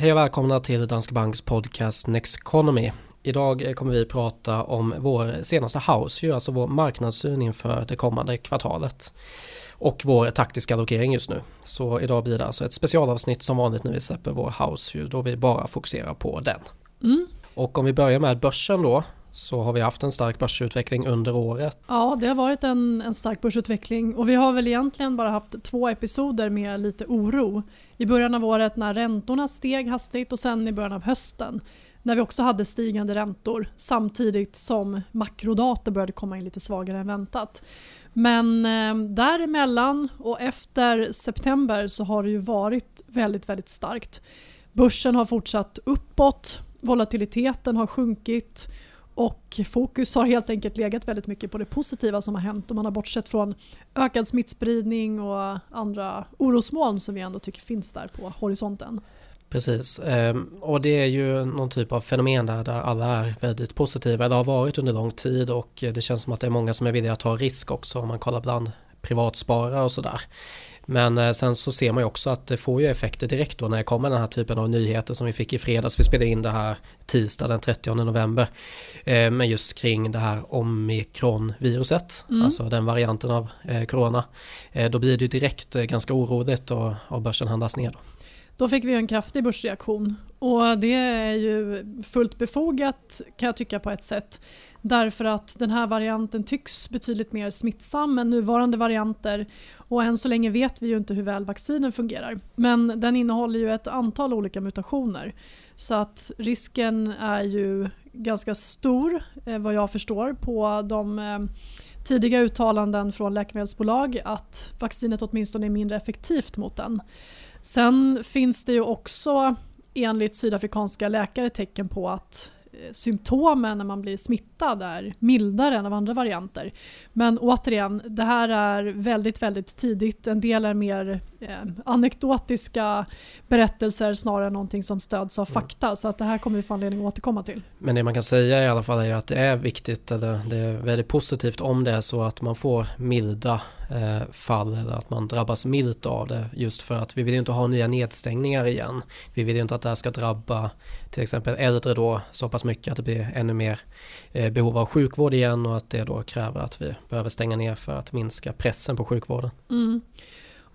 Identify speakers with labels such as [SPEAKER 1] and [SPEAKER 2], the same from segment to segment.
[SPEAKER 1] Hej och välkomna till Danske Banks podcast Next Economy. Idag kommer vi prata om vår senaste house, alltså vår marknadssyn inför det kommande kvartalet och vår taktiska allokering just nu. Så idag blir det alltså ett specialavsnitt som vanligt när vi släpper vår house, då vi bara fokuserar på den. Mm. Och om vi börjar med börsen då så har vi haft en stark börsutveckling under året.
[SPEAKER 2] Ja, det har varit en, en stark börsutveckling och vi har väl egentligen bara haft två episoder med lite oro. I början av året när räntorna steg hastigt och sen i början av hösten när vi också hade stigande räntor samtidigt som makrodata började komma in lite svagare än väntat. Men eh, däremellan och efter september så har det ju varit väldigt, väldigt starkt. Börsen har fortsatt uppåt, volatiliteten har sjunkit och fokus har helt enkelt legat väldigt mycket på det positiva som har hänt och man har bortsett från ökad smittspridning och andra orosmoln som vi ändå tycker finns där på horisonten.
[SPEAKER 1] Precis, ehm, och det är ju någon typ av fenomen där, där alla är väldigt positiva. Det har varit under lång tid och det känns som att det är många som är villiga att ta risk också om man kollar bland privatsparare och sådär. Men eh, sen så ser man ju också att det får ju effekter direkt då när det kommer den här typen av nyheter som vi fick i fredags. Vi spelade in det här tisdag den 30 november. Eh, men just kring det här omikronviruset, mm. alltså den varianten av eh, corona. Då blir det ju direkt ganska oroligt och, och börsen handlas ner. Då.
[SPEAKER 2] Då fick vi en kraftig börsreaktion och det är ju fullt befogat kan jag tycka på ett sätt. Därför att den här varianten tycks betydligt mer smittsam än nuvarande varianter och än så länge vet vi ju inte hur väl vaccinen fungerar. Men den innehåller ju ett antal olika mutationer så att risken är ju ganska stor eh, vad jag förstår på de eh, tidiga uttalanden från läkemedelsbolag att vaccinet åtminstone är mindre effektivt mot den. Sen finns det ju också enligt sydafrikanska läkare tecken på att Eh, symptomen när man blir smittad är mildare än av andra varianter. Men återigen, det här är väldigt, väldigt tidigt. En del är mer eh, anekdotiska berättelser snarare än någonting som stöds av mm. fakta. Så att det här kommer vi få anledning att återkomma till.
[SPEAKER 1] Men det man kan säga i alla fall är att det är viktigt, eller det är väldigt positivt om det är så att man får milda Eh, fall eller att man drabbas milt av det. Just för att vi vill ju inte ha nya nedstängningar igen. Vi vill ju inte att det här ska drabba till exempel äldre då så pass mycket att det blir ännu mer eh, behov av sjukvård igen och att det då kräver att vi behöver stänga ner för att minska pressen på sjukvården. Mm.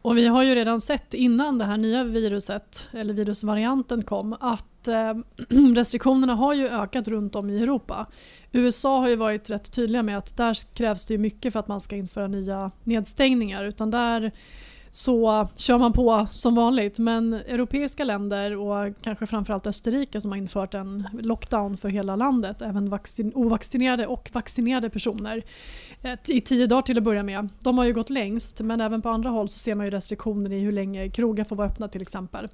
[SPEAKER 2] Och vi har ju redan sett innan det här nya viruset, eller virusvarianten kom, att eh, restriktionerna har ju ökat runt om i Europa. USA har ju varit rätt tydliga med att där krävs det ju mycket för att man ska införa nya nedstängningar. Utan där så kör man på som vanligt. Men europeiska länder och kanske framförallt Österrike som har infört en lockdown för hela landet, även vaccin ovaccinerade och vaccinerade personer Eh, i tio dagar till att börja med. De har ju gått längst men även på andra håll så ser man ju restriktioner i hur länge krogar får vara öppna till exempel.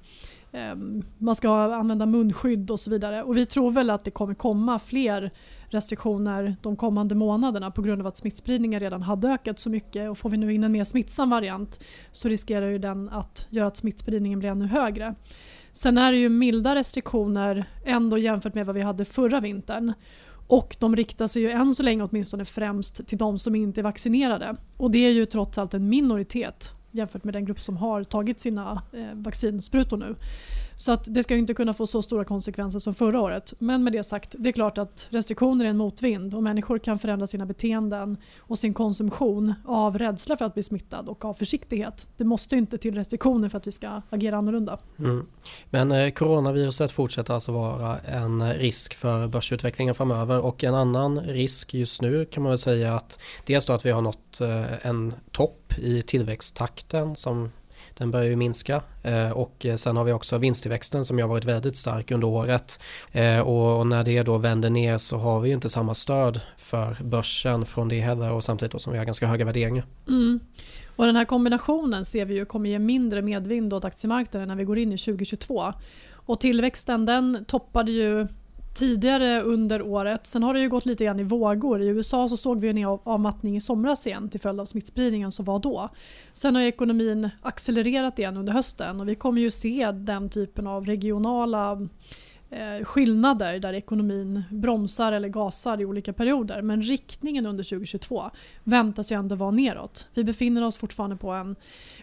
[SPEAKER 2] Ehm, man ska använda munskydd och så vidare. Och vi tror väl att det kommer komma fler restriktioner de kommande månaderna på grund av att smittspridningen redan hade ökat så mycket. Och får vi nu in en mer smittsam variant så riskerar ju den att göra att smittspridningen blir ännu högre. Sen är det ju milda restriktioner ändå jämfört med vad vi hade förra vintern. Och de riktar sig ju än så länge åtminstone främst till de som inte är vaccinerade. Och det är ju trots allt en minoritet jämfört med den grupp som har tagit sina eh, vaccinsprutor nu. Så att det ska inte kunna få så stora konsekvenser som förra året. Men med det sagt, det är klart att restriktioner är en motvind och människor kan förändra sina beteenden och sin konsumtion av rädsla för att bli smittad och av försiktighet. Det måste inte till restriktioner för att vi ska agera annorlunda. Mm.
[SPEAKER 1] Men eh, coronaviruset fortsätter alltså vara en risk för börsutvecklingen framöver och en annan risk just nu kan man väl säga att dels då att vi har nått eh, en topp i tillväxttakten som den börjar ju minska eh, och eh, sen har vi också vinsttillväxten som har varit väldigt stark under året eh, och när det då vänder ner så har vi ju inte samma stöd för börsen från det heller och samtidigt som vi har ganska höga värderingar. Mm.
[SPEAKER 2] Och den här kombinationen ser vi ju kommer ge mindre medvind åt aktiemarknaden när vi går in i 2022. Och tillväxten den toppade ju tidigare under året. Sen har det ju gått lite grann i vågor. I USA så såg vi en avmattning i somras igen till följd av smittspridningen som var då. Sen har ekonomin accelererat igen under hösten och vi kommer ju se den typen av regionala eh, skillnader där ekonomin bromsar eller gasar i olika perioder. Men riktningen under 2022 väntas ju ändå vara neråt. Vi befinner oss fortfarande på en,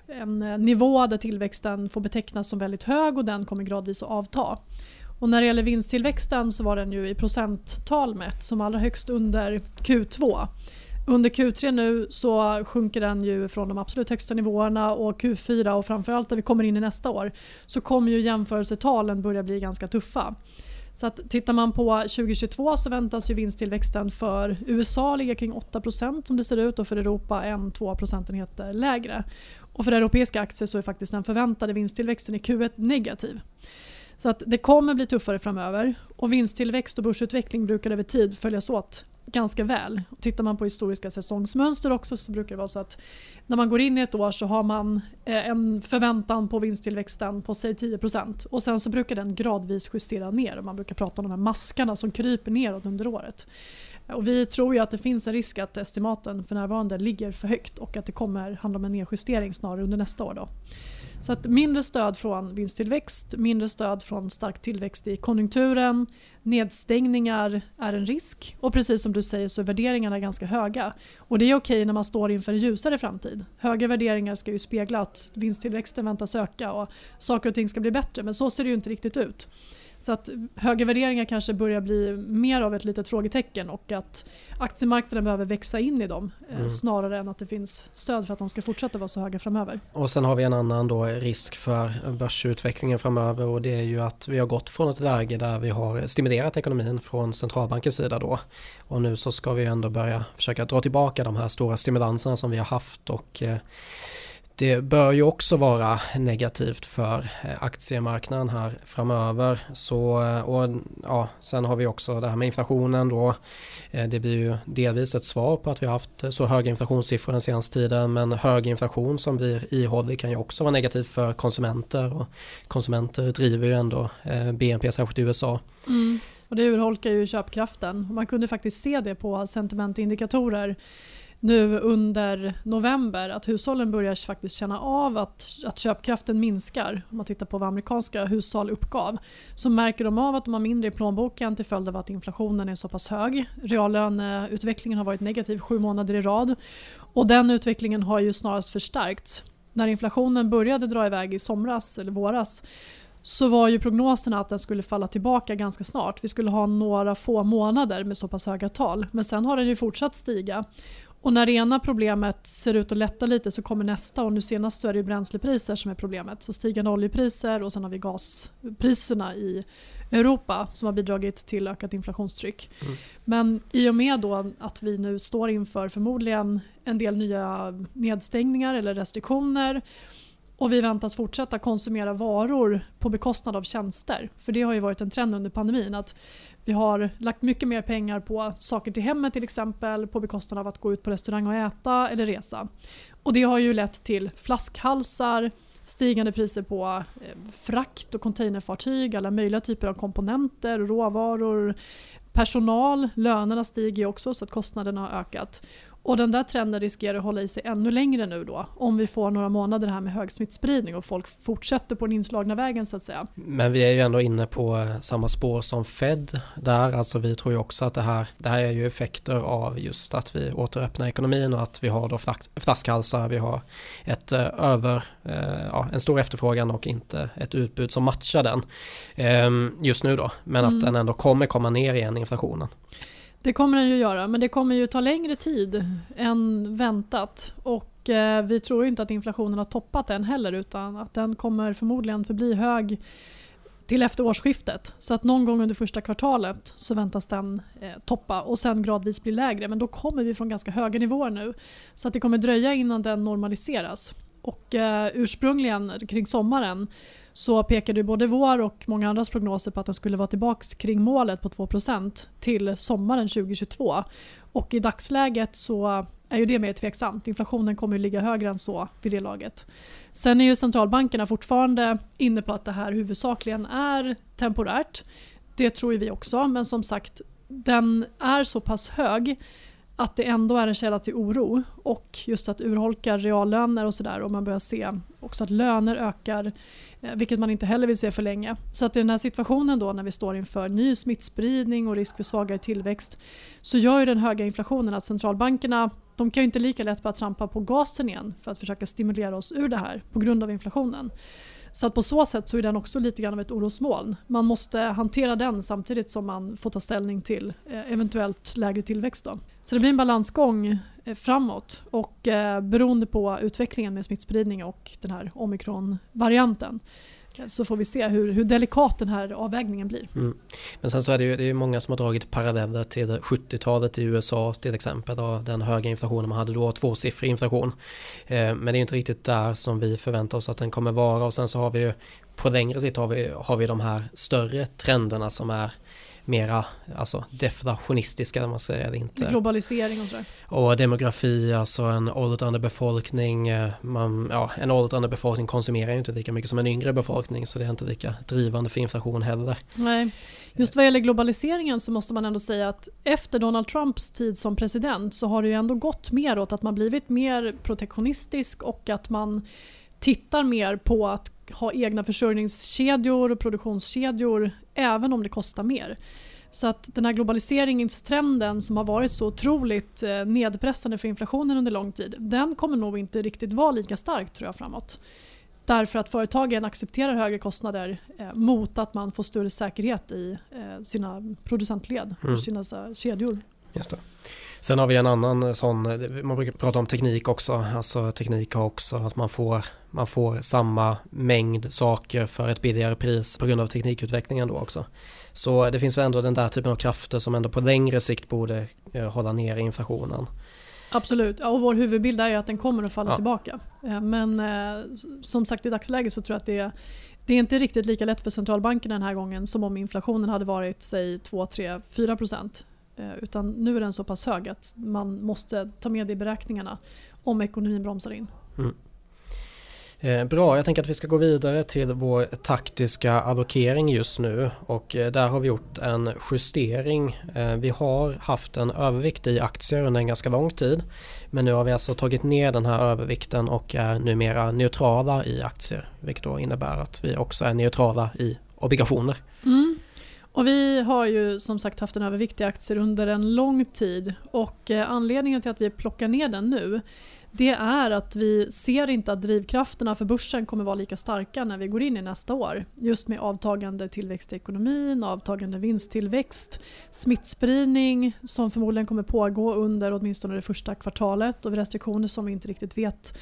[SPEAKER 2] en eh, nivå där tillväxten får betecknas som väldigt hög och den kommer gradvis att avta. Och när det gäller vinsttillväxten så var den ju i procenttal mätt som allra högst under Q2. Under Q3 nu så sjunker den ju från de absolut högsta nivåerna och Q4 och framförallt när vi kommer in i nästa år så kommer ju jämförelsetalen börja bli ganska tuffa. Så att tittar man på 2022 så väntas ju vinsttillväxten för USA ligga kring 8% som det ser ut och för Europa 1-2 procentenheter lägre. Och för europeiska aktier så är faktiskt den förväntade vinsttillväxten i Q1 negativ. Så att det kommer bli tuffare framöver och vinsttillväxt och börsutveckling brukar över tid följas åt ganska väl. Tittar man på historiska säsongsmönster också så brukar det vara så att när man går in i ett år så har man eh, en förväntan på vinsttillväxten på säg 10% och sen så brukar den gradvis justera ner. Man brukar prata om de här maskarna som kryper neråt under året. Och vi tror ju att det finns en risk att estimaten för närvarande ligger för högt och att det kommer handla om en nedjustering snarare under nästa år. Då. Så att mindre stöd från vinsttillväxt, mindre stöd från stark tillväxt i konjunkturen, nedstängningar är en risk och precis som du säger så är värderingarna ganska höga. Och det är okej när man står inför en ljusare framtid. Höga värderingar ska ju spegla att vinsttillväxten väntas öka och saker och ting ska bli bättre men så ser det ju inte riktigt ut. Så att höga värderingar kanske börjar bli mer av ett litet frågetecken och att aktiemarknaden behöver växa in i dem eh, mm. snarare än att det finns stöd för att de ska fortsätta vara så höga framöver.
[SPEAKER 1] Och sen har vi en annan då risk för börsutvecklingen framöver och det är ju att vi har gått från ett läge där vi har stimulerat ekonomin från centralbankens sida då och nu så ska vi ändå börja försöka dra tillbaka de här stora stimulanserna som vi har haft och eh, det bör ju också vara negativt för eh, aktiemarknaden här framöver. Så, eh, och, ja, sen har vi också det här med inflationen då. Eh, det blir ju delvis ett svar på att vi har haft så höga inflationssiffror den senaste tiden men hög inflation som blir ihållig kan ju också vara negativt för konsumenter och konsumenter driver ju ändå BNP särskilt i USA.
[SPEAKER 2] Mm. Och det urholkar ju köpkraften. Man kunde faktiskt se det på sentimentindikatorer nu under november att hushållen börjar faktiskt känna av att, att köpkraften minskar. Om man tittar på vad amerikanska hushåll uppgav så märker de av att de har mindre i plånboken till följd av att inflationen är så pass hög. Reallöneutvecklingen har varit negativ sju månader i rad och den utvecklingen har ju snarast förstärkts. När inflationen började dra iväg i somras eller våras så var ju prognoserna att den skulle falla tillbaka ganska snart. Vi skulle ha några få månader med så pass höga tal. Men sen har den ju fortsatt stiga. Och när det ena problemet ser ut att lätta lite så kommer nästa och nu senast är det bränslepriser som är problemet. Så stigande oljepriser och sen har vi gaspriserna i Europa som har bidragit till ökat inflationstryck. Mm. Men i och med då att vi nu står inför förmodligen en del nya nedstängningar eller restriktioner och vi väntas fortsätta konsumera varor på bekostnad av tjänster. För det har ju varit en trend under pandemin att vi har lagt mycket mer pengar på saker till hemmet till exempel på bekostnad av att gå ut på restaurang och äta eller resa. Och det har ju lett till flaskhalsar, stigande priser på eh, frakt och containerfartyg, alla möjliga typer av komponenter, råvaror, personal. Lönerna stiger också så att kostnaderna har ökat. Och den där trenden riskerar att hålla i sig ännu längre nu då om vi får några månader här med hög smittspridning och folk fortsätter på den inslagna vägen så att säga.
[SPEAKER 1] Men vi är ju ändå inne på samma spår som Fed där, alltså vi tror ju också att det här, det här är ju effekter av just att vi återöppnar ekonomin och att vi har då flaskhalsar, vi har ett eh, över, eh, ja, en stor efterfrågan och inte ett utbud som matchar den ehm, just nu då, men att mm. den ändå kommer komma ner igen inflationen.
[SPEAKER 2] Det kommer den ju göra, men det kommer ju ta längre tid än väntat. Och eh, vi tror inte att inflationen har toppat än heller utan att den kommer förmodligen förbli hög till efter årsskiftet. Så att någon gång under första kvartalet så väntas den eh, toppa och sen gradvis bli lägre. Men då kommer vi från ganska höga nivåer nu. Så att det kommer dröja innan den normaliseras. Och eh, ursprungligen kring sommaren så pekade både vår och många andras prognoser på att den skulle vara tillbaka kring målet på 2% till sommaren 2022. Och i dagsläget så är ju det mer tveksamt. Inflationen kommer att ligga högre än så vid det laget. Sen är ju centralbankerna fortfarande inne på att det här huvudsakligen är temporärt. Det tror vi också, men som sagt den är så pass hög att det ändå är en källa till oro och just att urholka reallöner och sådär och man börjar se också att löner ökar eh, vilket man inte heller vill se för länge. Så att i den här situationen då när vi står inför ny smittspridning och risk för svagare tillväxt så gör ju den höga inflationen att centralbankerna de kan ju inte lika lätt börja trampa på gasen igen för att försöka stimulera oss ur det här på grund av inflationen. Så att på så sätt så är den också lite grann av ett orosmoln. Man måste hantera den samtidigt som man får ta ställning till eh, eventuellt lägre tillväxt. Då. Så det blir en balansgång eh, framåt och eh, beroende på utvecklingen med smittspridning och den här omikronvarianten eh, så får vi se hur, hur delikat den här avvägningen blir. Mm.
[SPEAKER 1] Men sen så är det ju det är många som har dragit paralleller till 70-talet i USA till exempel. Då, den höga inflationen man hade då, tvåsiffrig inflation. Eh, men det är inte riktigt där som vi förväntar oss att den kommer vara och sen så har vi ju på längre sikt har vi, har vi de här större trenderna som är mera alltså deflationistiska man säger inte.
[SPEAKER 2] Globalisering och sådär.
[SPEAKER 1] Och demografi, alltså en åldrande befolkning. Eh, man, ja, en åldrande befolkning konsumerar inte lika mycket som en yngre befolkning så det är inte lika drivande för inflation heller.
[SPEAKER 2] Nej. Just vad gäller globaliseringen så måste man ändå säga att efter Donald Trumps tid som president så har det ju ändå gått mer åt att man blivit mer protektionistisk och att man tittar mer på att ha egna försörjningskedjor och produktionskedjor även om det kostar mer. Så att den här globaliseringstrenden som har varit så otroligt eh, nedpressande för inflationen under lång tid, den kommer nog inte riktigt vara lika stark tror jag framåt. Därför att företagen accepterar högre kostnader eh, mot att man får större säkerhet i eh, sina producentled och mm. sina kedjor.
[SPEAKER 1] Just det. Sen har vi en annan sån, man brukar prata om teknik också, alltså teknik har också att man får, man får samma mängd saker för ett billigare pris på grund av teknikutvecklingen då också. Så det finns väl ändå den där typen av krafter som ändå på längre sikt borde eh, hålla ner inflationen.
[SPEAKER 2] Absolut, och vår huvudbild är att den kommer att falla ja. tillbaka. Eh, men eh, som sagt i dagsläget så tror jag att det är, det är inte riktigt lika lätt för centralbankerna den här gången som om inflationen hade varit säg 2, 3, 4 procent. Eh, utan nu är den så pass hög att man måste ta med det i beräkningarna om ekonomin bromsar in. Mm.
[SPEAKER 1] Eh, bra, jag tänker att vi ska gå vidare till vår taktiska allokering just nu och eh, där har vi gjort en justering. Vi har haft en övervikt i aktier under en ganska lång tid men nu har vi alltså tagit ner den här övervikten och är numera neutrala i aktier vilket då innebär att vi också är neutrala i obligationer. Mm.
[SPEAKER 2] Och vi har ju som sagt haft en övervikt i aktier under en lång tid och eh, anledningen till att vi plockar ner den nu det är att vi ser inte att drivkrafterna för börsen kommer vara lika starka när vi går in i nästa år. Just med avtagande tillväxt i ekonomin, avtagande vinsttillväxt, smittspridning som förmodligen kommer pågå under åtminstone det första kvartalet och restriktioner som vi inte riktigt vet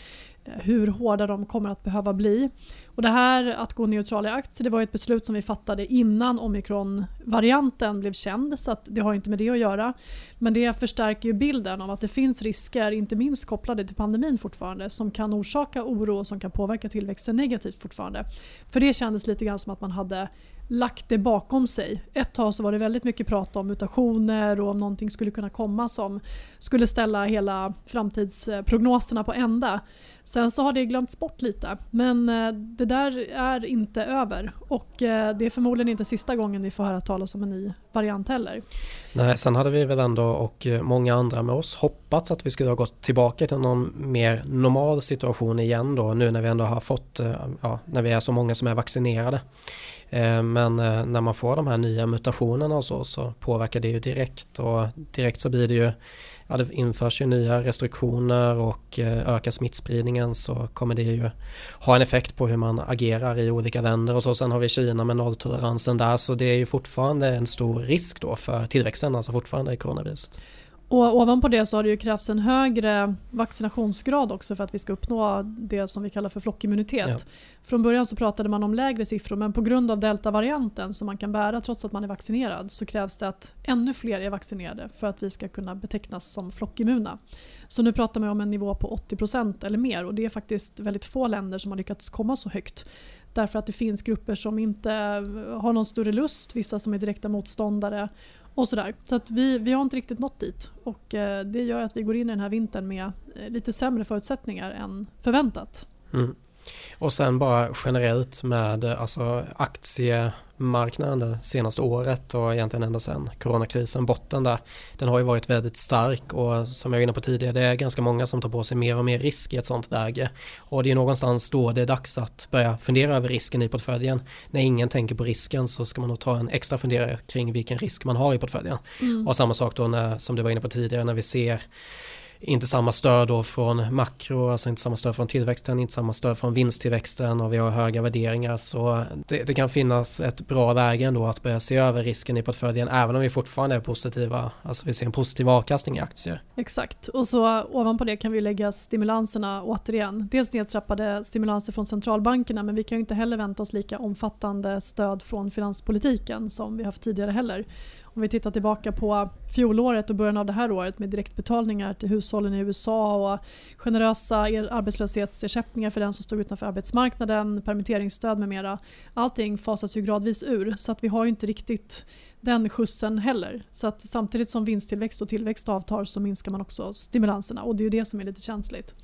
[SPEAKER 2] eh, hur hårda de kommer att behöva bli. Och det här att gå neutrala i aktier det var ett beslut som vi fattade innan omikron-varianten blev känd så det har inte med det att göra. Men det förstärker ju bilden av att det finns risker, inte minst kopplade till pandemin fortfarande, som kan orsaka oro och som kan påverka tillväxten negativt fortfarande. För det kändes lite grann som att man hade lagt det bakom sig. Ett tag så var det väldigt mycket prat om mutationer och om någonting skulle kunna komma som skulle ställa hela framtidsprognoserna på ända. Sen så har det glömts bort lite men eh, det där är inte över och eh, det är förmodligen inte sista gången vi får höra talas om en ny variant heller.
[SPEAKER 1] Nej, sen hade vi väl ändå och eh, många andra med oss hoppats att vi skulle ha gått tillbaka till någon mer normal situation igen då nu när vi ändå har fått, eh, ja, när vi är så många som är vaccinerade. Men när man får de här nya mutationerna och så, så påverkar det ju direkt och direkt så blir det ju ja, det införs ju nya restriktioner och eh, ökar smittspridningen så kommer det ju ha en effekt på hur man agerar i olika länder och så. Sen har vi Kina med nolltoleransen där så det är ju fortfarande en stor risk då för tillväxten, alltså fortfarande i coronaviruset.
[SPEAKER 2] Och ovanpå det så har det ju krävts en högre vaccinationsgrad också för att vi ska uppnå det som vi kallar för flockimmunitet. Ja. Från början så pratade man om lägre siffror men på grund av deltavarianten som man kan bära trots att man är vaccinerad så krävs det att ännu fler är vaccinerade för att vi ska kunna betecknas som flockimmuna. Så nu pratar man om en nivå på 80% eller mer och det är faktiskt väldigt få länder som har lyckats komma så högt. Därför att det finns grupper som inte har någon större lust, vissa som är direkta motståndare och sådär. Så att vi, vi har inte riktigt nått dit och eh, det gör att vi går in i den här vintern med eh, lite sämre förutsättningar än förväntat. Mm.
[SPEAKER 1] Och sen bara generellt med alltså aktie finansmarknaden det senaste året och egentligen ända sedan coronakrisen, botten där, den har ju varit väldigt stark och som jag var inne på tidigare, det är ganska många som tar på sig mer och mer risk i ett sånt läge. Och det är någonstans då det är dags att börja fundera över risken i portföljen. När ingen tänker på risken så ska man nog ta en extra funderare kring vilken risk man har i portföljen. Mm. Och samma sak då när, som du var inne på tidigare, när vi ser inte samma stöd då från makro, alltså inte samma stöd från tillväxten, inte samma stöd från vinsttillväxten och vi har höga värderingar så det, det kan finnas ett bra läge ändå att börja se över risken i portföljen även om vi fortfarande är positiva, alltså vi ser en positiv avkastning i aktier.
[SPEAKER 2] Exakt, och så ovanpå det kan vi lägga stimulanserna återigen. Dels nedtrappade stimulanser från centralbankerna men vi kan ju inte heller vänta oss lika omfattande stöd från finanspolitiken som vi haft tidigare heller. Om vi tittar tillbaka på fjolåret och början av det här året med direktbetalningar till hushållen i USA och generösa arbetslöshetsersättningar för den som stod utanför arbetsmarknaden, permitteringsstöd med mera. Allting fasas ju gradvis ur så att vi har ju inte riktigt den skjutsen heller. Så att samtidigt som vinsttillväxt och tillväxt avtar så minskar man också stimulanserna och det är ju det som är lite känsligt.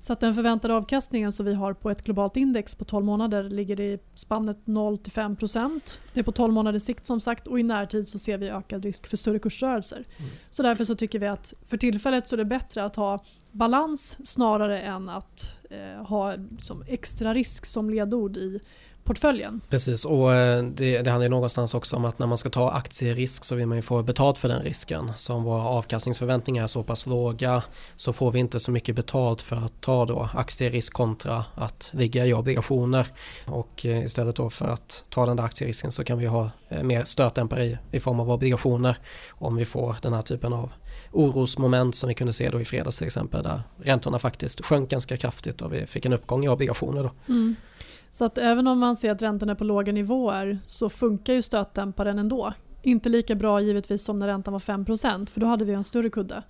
[SPEAKER 2] Så att den förväntade avkastningen som vi har på ett globalt index på 12 månader ligger i spannet 0-5%. Det är på 12 månaders sikt som sagt och i närtid så ser vi ökad risk för större kursrörelser. Mm. Så därför så tycker vi att för tillfället så är det bättre att ha balans snarare än att eh, ha liksom, extra risk som ledord i portföljen.
[SPEAKER 1] Precis och eh, det, det handlar ju någonstans också om att när man ska ta aktierisk så vill man ju få betalt för den risken. Så om våra avkastningsförväntningar är så pass låga så får vi inte så mycket betalt för att ta då aktierisk kontra att ligga i obligationer. Och eh, istället då för att ta den där aktierisken så kan vi ha eh, mer stötdämpare i, i form av obligationer om vi får den här typen av orosmoment som vi kunde se då i fredags till exempel där räntorna faktiskt sjönk ganska kraftigt och vi fick en uppgång i obligationer. Då. Mm.
[SPEAKER 2] Så att även om man ser att räntorna är på låga nivåer så funkar ju stötdämparen ändå. Inte lika bra givetvis som när räntan var 5% för då hade vi en större kudde.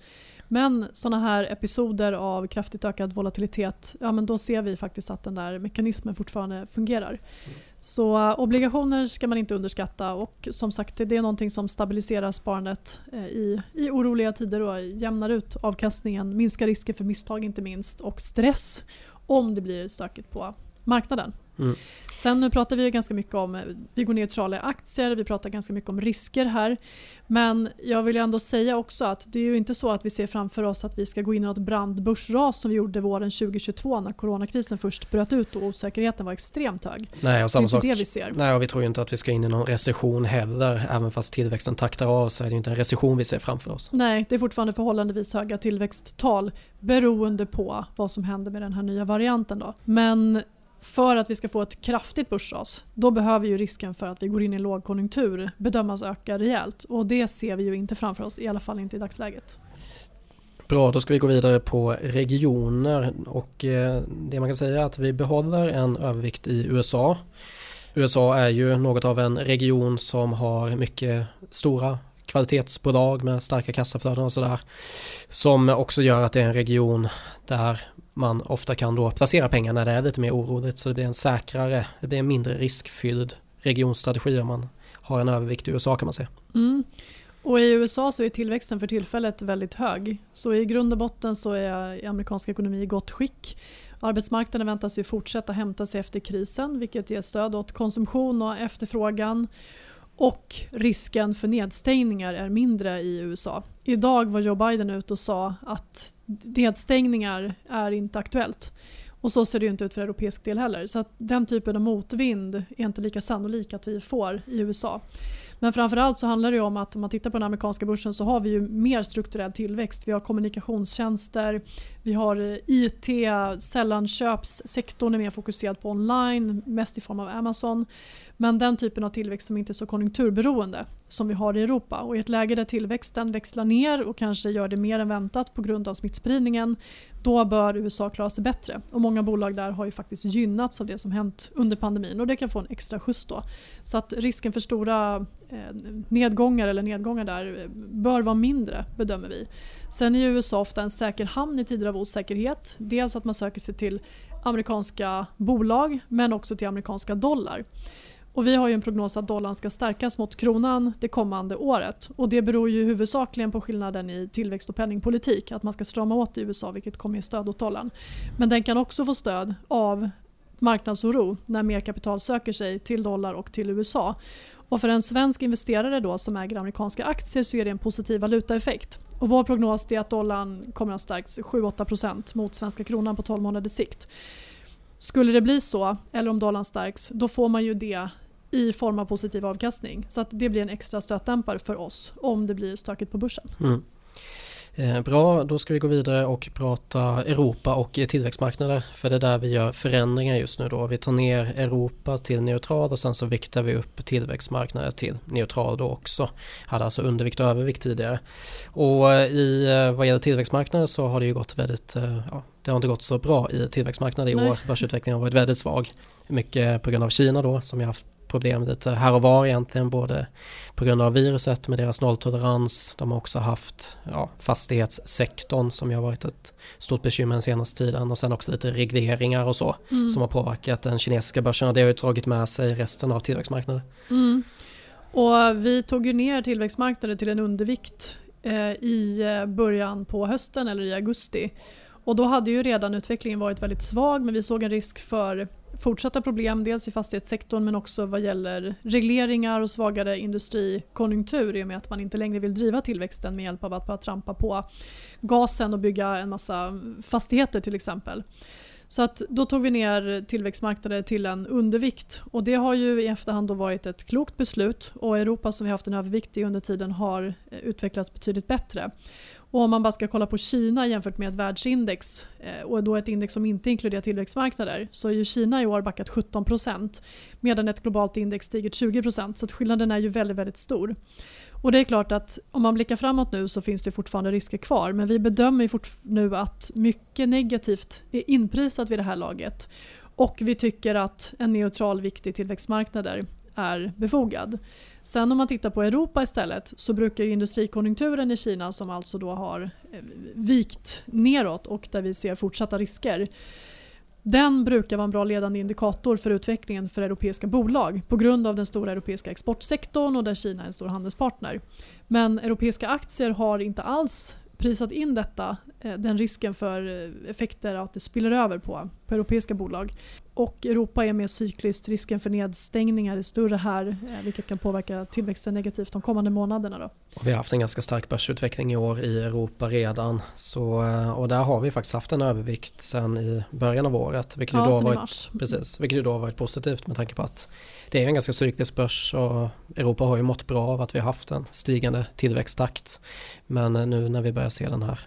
[SPEAKER 2] Men sådana här episoder av kraftigt ökad volatilitet, ja men då ser vi faktiskt att den där mekanismen fortfarande fungerar. Så eh, obligationer ska man inte underskatta och som sagt det är någonting som stabiliserar sparandet eh, i, i oroliga tider och jämnar ut avkastningen, minskar risker för misstag inte minst och stress om det blir stökigt på marknaden. Mm. Sen nu pratar vi ganska mycket om, vi går neutrala i aktier, vi pratar ganska mycket om risker här. Men jag vill ändå säga också att det är ju inte så att vi ser framför oss att vi ska gå in i något brandbörsras som vi gjorde våren 2022 när coronakrisen först bröt ut och osäkerheten var extremt hög.
[SPEAKER 1] Nej, och samma
[SPEAKER 2] det är
[SPEAKER 1] inte
[SPEAKER 2] sak. det vi ser.
[SPEAKER 1] Nej, och vi tror ju inte att vi ska in i någon recession heller. Även fast tillväxten taktar av så är det inte en recession vi ser framför oss.
[SPEAKER 2] Nej, det är fortfarande förhållandevis höga tillväxttal beroende på vad som händer med den här nya varianten. Då. Men för att vi ska få ett kraftigt börsras då behöver ju risken för att vi går in i lågkonjunktur bedömas öka rejält och det ser vi ju inte framför oss, i alla fall inte i dagsläget.
[SPEAKER 1] Bra, då ska vi gå vidare på regioner och eh, det man kan säga är att vi behåller en övervikt i USA. USA är ju något av en region som har mycket stora kvalitetsbolag med starka kassaflöden och sådär. Som också gör att det är en region där man ofta kan då placera pengar när det är lite mer oroligt så det blir en säkrare, det blir en mindre riskfylld regionstrategi om man har en övervikt i USA kan man säga.
[SPEAKER 2] Mm. Och i USA så är tillväxten för tillfället väldigt hög. Så i grund och botten så är amerikansk ekonomi i gott skick. Arbetsmarknaden väntas ju fortsätta hämta sig efter krisen vilket ger stöd åt konsumtion och efterfrågan. Och risken för nedstängningar är mindre i USA. Idag var Joe Biden ute och sa att nedstängningar är inte aktuellt. Och så ser det inte ut för europeisk del heller. Så att den typen av motvind är inte lika sannolik att vi får i USA. Men framförallt så handlar det om att om man tittar på den amerikanska börsen så har vi ju mer strukturell tillväxt. Vi har kommunikationstjänster, vi har eh, IT, sällanköpssektorn är mer fokuserad på online, mest i form av Amazon. Men den typen av tillväxt som inte är så konjunkturberoende som vi har i Europa. Och I ett läge där tillväxten växlar ner och kanske gör det mer än väntat på grund av smittspridningen då bör USA klara sig bättre. Och Många bolag där har ju faktiskt gynnats av det som hänt under pandemin och det kan få en extra skjuts då. Så att risken för stora eh, nedgångar eller nedgångar där eh, bör vara mindre bedömer vi. Sen är USA ofta en säker hamn i tider av osäkerhet. Dels att man söker sig till amerikanska bolag men också till amerikanska dollar. Och vi har ju en prognos att dollarn ska stärkas mot kronan det kommande året. Och det beror ju huvudsakligen på skillnaden i tillväxt och penningpolitik. Att man ska strama åt i USA vilket kommer ge stöd åt dollarn. Men den kan också få stöd av marknadsoro när mer kapital söker sig till dollar och till USA. Och för en svensk investerare då som äger amerikanska aktier så är det en positiv valutaeffekt. Och vår prognos är att dollarn kommer att stärkas 7-8% mot svenska kronan på 12 månaders sikt. Skulle det bli så, eller om dollarn stärks, då får man ju det i form av positiv avkastning. Så att det blir en extra stötdämpare för oss om det blir stökigt på börsen.
[SPEAKER 1] Mm. Eh, bra, då ska vi gå vidare och prata Europa och tillväxtmarknader. För det är där vi gör förändringar just nu då. Vi tar ner Europa till neutral och sen så viktar vi upp tillväxtmarknader till neutral då också. Hade alltså undervikt och övervikt tidigare. Och eh, i eh, vad gäller tillväxtmarknader så har det ju gått väldigt, ja, det har inte gått så bra i tillväxtmarknader i Nej. år. Börsutvecklingen har varit väldigt svag. Mycket på grund av Kina då som jag haft problem lite här och var egentligen både på grund av viruset med deras nolltolerans. De har också haft ja, fastighetssektorn som har varit ett stort bekymmer den senaste tiden och sen också lite regleringar och så mm. som har påverkat den kinesiska börsen och det har ju dragit med sig resten av tillväxtmarknaden.
[SPEAKER 2] Mm. Och vi tog ju ner tillväxtmarknaden till en undervikt eh, i eh, början på hösten eller i augusti. Och då hade ju redan utvecklingen varit väldigt svag men vi såg en risk för fortsatta problem dels i fastighetssektorn men också vad gäller regleringar och svagare industrikonjunktur i och med att man inte längre vill driva tillväxten med hjälp av att bara trampa på gasen och bygga en massa fastigheter till exempel. Så att då tog vi ner tillväxtmarknader till en undervikt och det har ju i efterhand då varit ett klokt beslut och Europa som vi haft en övervikt i under tiden har utvecklats betydligt bättre. Och om man bara ska kolla på Kina jämfört med ett världsindex eh, och då ett index som inte inkluderar tillväxtmarknader så är ju Kina i år backat 17% medan ett globalt index stigit 20% så att skillnaden är ju väldigt, väldigt stor. Och det är klart att om man blickar framåt nu så finns det fortfarande risker kvar men vi bedömer nu att mycket negativt är inprisat vid det här laget och vi tycker att en neutral viktig tillväxtmarknader är befogad. Sen om man tittar på Europa istället så brukar industrikonjunkturen i Kina som alltså då har eh, vikt neråt och där vi ser fortsatta risker den brukar vara en bra ledande indikator för utvecklingen för europeiska bolag på grund av den stora europeiska exportsektorn och där Kina är en stor handelspartner. Men europeiska aktier har inte alls prisat in detta, eh, den risken för eh, effekter att det spiller över på, på europeiska bolag. Och Europa är mer cykliskt, risken för nedstängningar är större här eh, vilket kan påverka tillväxten negativt de kommande månaderna. Då.
[SPEAKER 1] Och vi har haft en ganska stark börsutveckling i år i Europa redan. Så, och där har vi faktiskt haft en övervikt sedan i början av året. Vilket, ja, då varit, precis, vilket då har varit positivt med tanke på att det är en ganska cyklisk börs och Europa har ju mått bra av att vi har haft en stigande tillväxttakt. Men nu när vi börjar se den här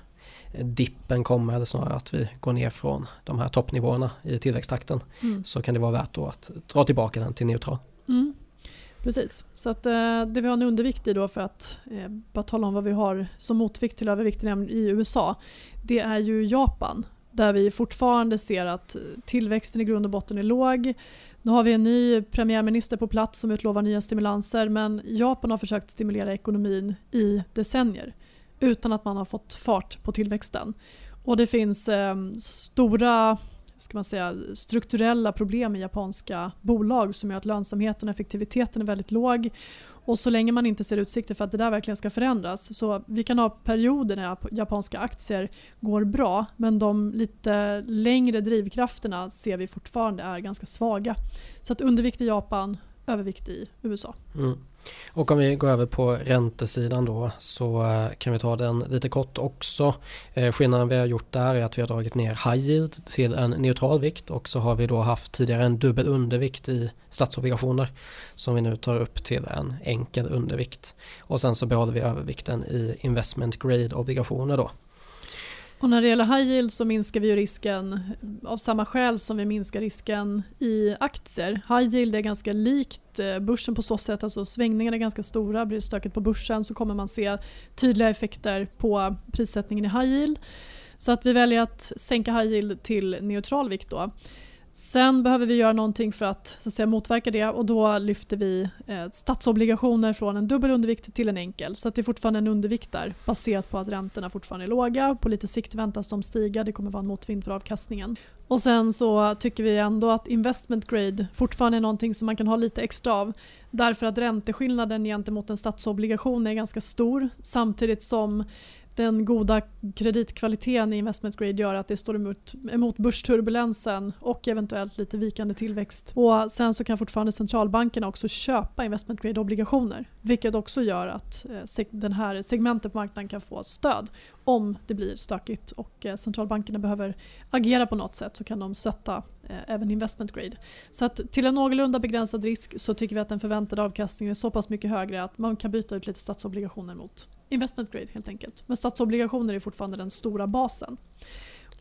[SPEAKER 1] dippen komma eller snarare att vi går ner från de här toppnivåerna i tillväxttakten mm. så kan det vara värt att dra tillbaka den till neutral.
[SPEAKER 2] Mm. Precis, så att, eh, det vi har en undervikt i då för att eh, bara tala om vad vi har som motvikt till övervikten i USA det är ju Japan där vi fortfarande ser att tillväxten i grund och botten är låg. Nu har vi en ny premiärminister på plats som utlovar nya stimulanser men Japan har försökt stimulera ekonomin i decennier utan att man har fått fart på tillväxten. Och det finns eh, stora ska man säga, strukturella problem i japanska bolag som gör att lönsamheten och effektiviteten är väldigt låg. Och så länge man inte ser utsikter för att det där verkligen ska förändras. Så vi kan ha perioder när japanska aktier går bra men de lite längre drivkrafterna ser vi fortfarande är ganska svaga. Så att undervikt i Japan, övervikt i USA.
[SPEAKER 1] Mm. Och om vi går över på räntesidan då så eh, kan vi ta den lite kort också. Eh, skillnaden vi har gjort där är att vi har dragit ner high yield till en neutral vikt och så har vi då haft tidigare en dubbel undervikt i statsobligationer som vi nu tar upp till en enkel undervikt. Och sen så behåller vi övervikten i investment grade obligationer då.
[SPEAKER 2] Och när det gäller high yield så minskar vi risken av samma skäl som vi minskar risken i aktier. High yield är ganska likt eh, börsen på så sätt, alltså svängningarna är ganska stora. Blir det stökigt på börsen så kommer man se tydliga effekter på prissättningen i high yield. Så att vi väljer att sänka high yield till neutral vikt då. Sen behöver vi göra någonting för att, så att säga, motverka det och då lyfter vi eh, statsobligationer från en dubbel undervikt till en enkel. Så att det är fortfarande en undervikt där baserat på att räntorna fortfarande är låga. På lite sikt väntas de stiga, det kommer vara en motvind för avkastningen. Och sen så tycker vi ändå att investment grade fortfarande är någonting som man kan ha lite extra av. Därför att ränteskillnaden gentemot en statsobligation är ganska stor samtidigt som den goda kreditkvaliteten i investment grade gör att det står emot, emot börsturbulensen och eventuellt lite vikande tillväxt. Och sen så kan fortfarande centralbankerna också köpa investment grade obligationer vilket också gör att eh, den här segmentet på marknaden kan få stöd om det blir stökigt och eh, centralbankerna behöver agera på något sätt så kan de stötta Eh, även investment grade. Så att till en någorlunda begränsad risk så tycker vi att den förväntade avkastningen är så pass mycket högre att man kan byta ut lite statsobligationer mot investment grade helt enkelt. Men statsobligationer är fortfarande den stora basen.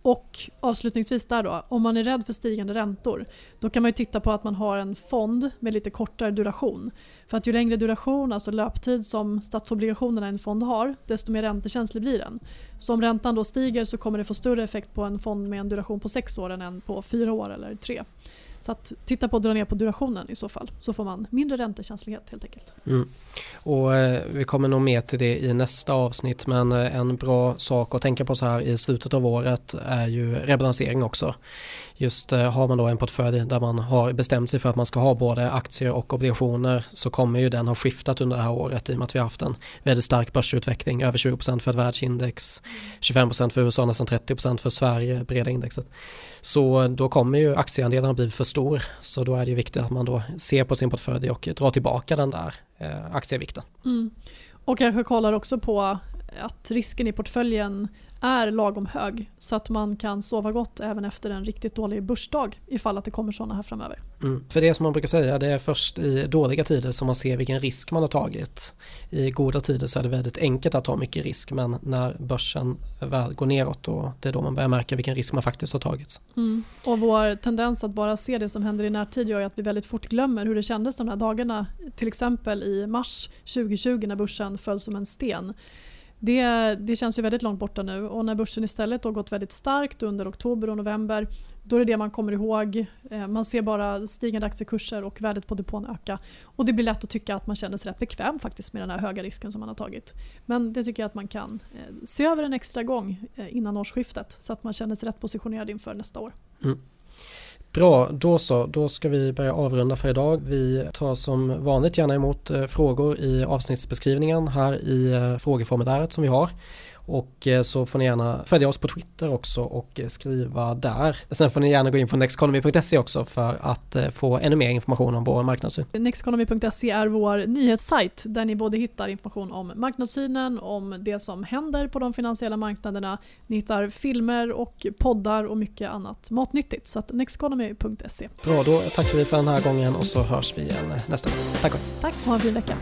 [SPEAKER 2] Och avslutningsvis där då, om man är rädd för stigande räntor då kan man titta på att man har en fond med lite kortare duration. För att ju längre duration, alltså löptid som statsobligationerna i en fond har desto mer räntekänslig blir den. Så om räntan då stiger så kommer det få större effekt på en fond med en duration på 6 år än en på 4 år eller 3. Så att titta på att dra ner på durationen i så fall så får man mindre räntekänslighet helt enkelt.
[SPEAKER 1] Mm. Och eh, Vi kommer nog mer till det i nästa avsnitt men eh, en bra sak att tänka på så här i slutet av året är ju rebalansering också. Just eh, har man då en portfölj där man har bestämt sig för att man ska ha både aktier och obligationer så kommer ju den ha skiftat under det här året i och med att vi har haft en väldigt stark börsutveckling, över 20% för ett världsindex, 25% för USA, nästan 30% för Sverige, breda indexet. Så eh, då kommer ju aktieandelen bli för stor så då är det ju viktigt att man då ser på sin portfölj och drar tillbaka den där eh, aktievikten.
[SPEAKER 2] Mm. Och kanske kollar också på att risken i portföljen är lagom hög så att man kan sova gott även efter en riktigt dålig börsdag ifall att det kommer sådana här framöver.
[SPEAKER 1] Mm. För det som man brukar säga det är först i dåliga tider som man ser vilken risk man har tagit. I goda tider så är det väldigt enkelt att ta mycket risk men när börsen väl går neråt då det är då man börjar märka vilken risk man faktiskt har tagit.
[SPEAKER 2] Mm. Och vår tendens att bara se det som händer i närtid gör att vi väldigt fort glömmer hur det kändes de här dagarna till exempel i mars 2020 när börsen föll som en sten. Det, det känns ju väldigt långt borta nu och när börsen istället har gått väldigt starkt under oktober och november då är det det man kommer ihåg. Eh, man ser bara stigande aktiekurser och värdet på depån öka. Och det blir lätt att tycka att man känner sig rätt bekväm faktiskt med den här höga risken som man har tagit. Men det tycker jag att man kan eh, se över en extra gång eh, innan årsskiftet så att man känner sig rätt positionerad inför nästa år. Mm.
[SPEAKER 1] Bra, då så. Då ska vi börja avrunda för idag. Vi tar som vanligt gärna emot eh, frågor i avsnittsbeskrivningen här i eh, frågeformuläret som vi har. Och eh, så får ni gärna följa oss på Twitter också och eh, skriva där. Sen får ni gärna gå in på nexteconomy.se också för att eh, få ännu mer information om vår marknadssyn.
[SPEAKER 2] Nexteconomy.se är vår nyhetssajt där ni både hittar information om marknadssynen, om det som händer på de finansiella marknaderna. Ni hittar filmer och poddar och mycket annat matnyttigt. Så att nexteconomy.se.
[SPEAKER 1] Bra, då tackar vi för den här gången och så hörs vi igen nästa gång. Tack.
[SPEAKER 2] Tack, ha en fin vecka.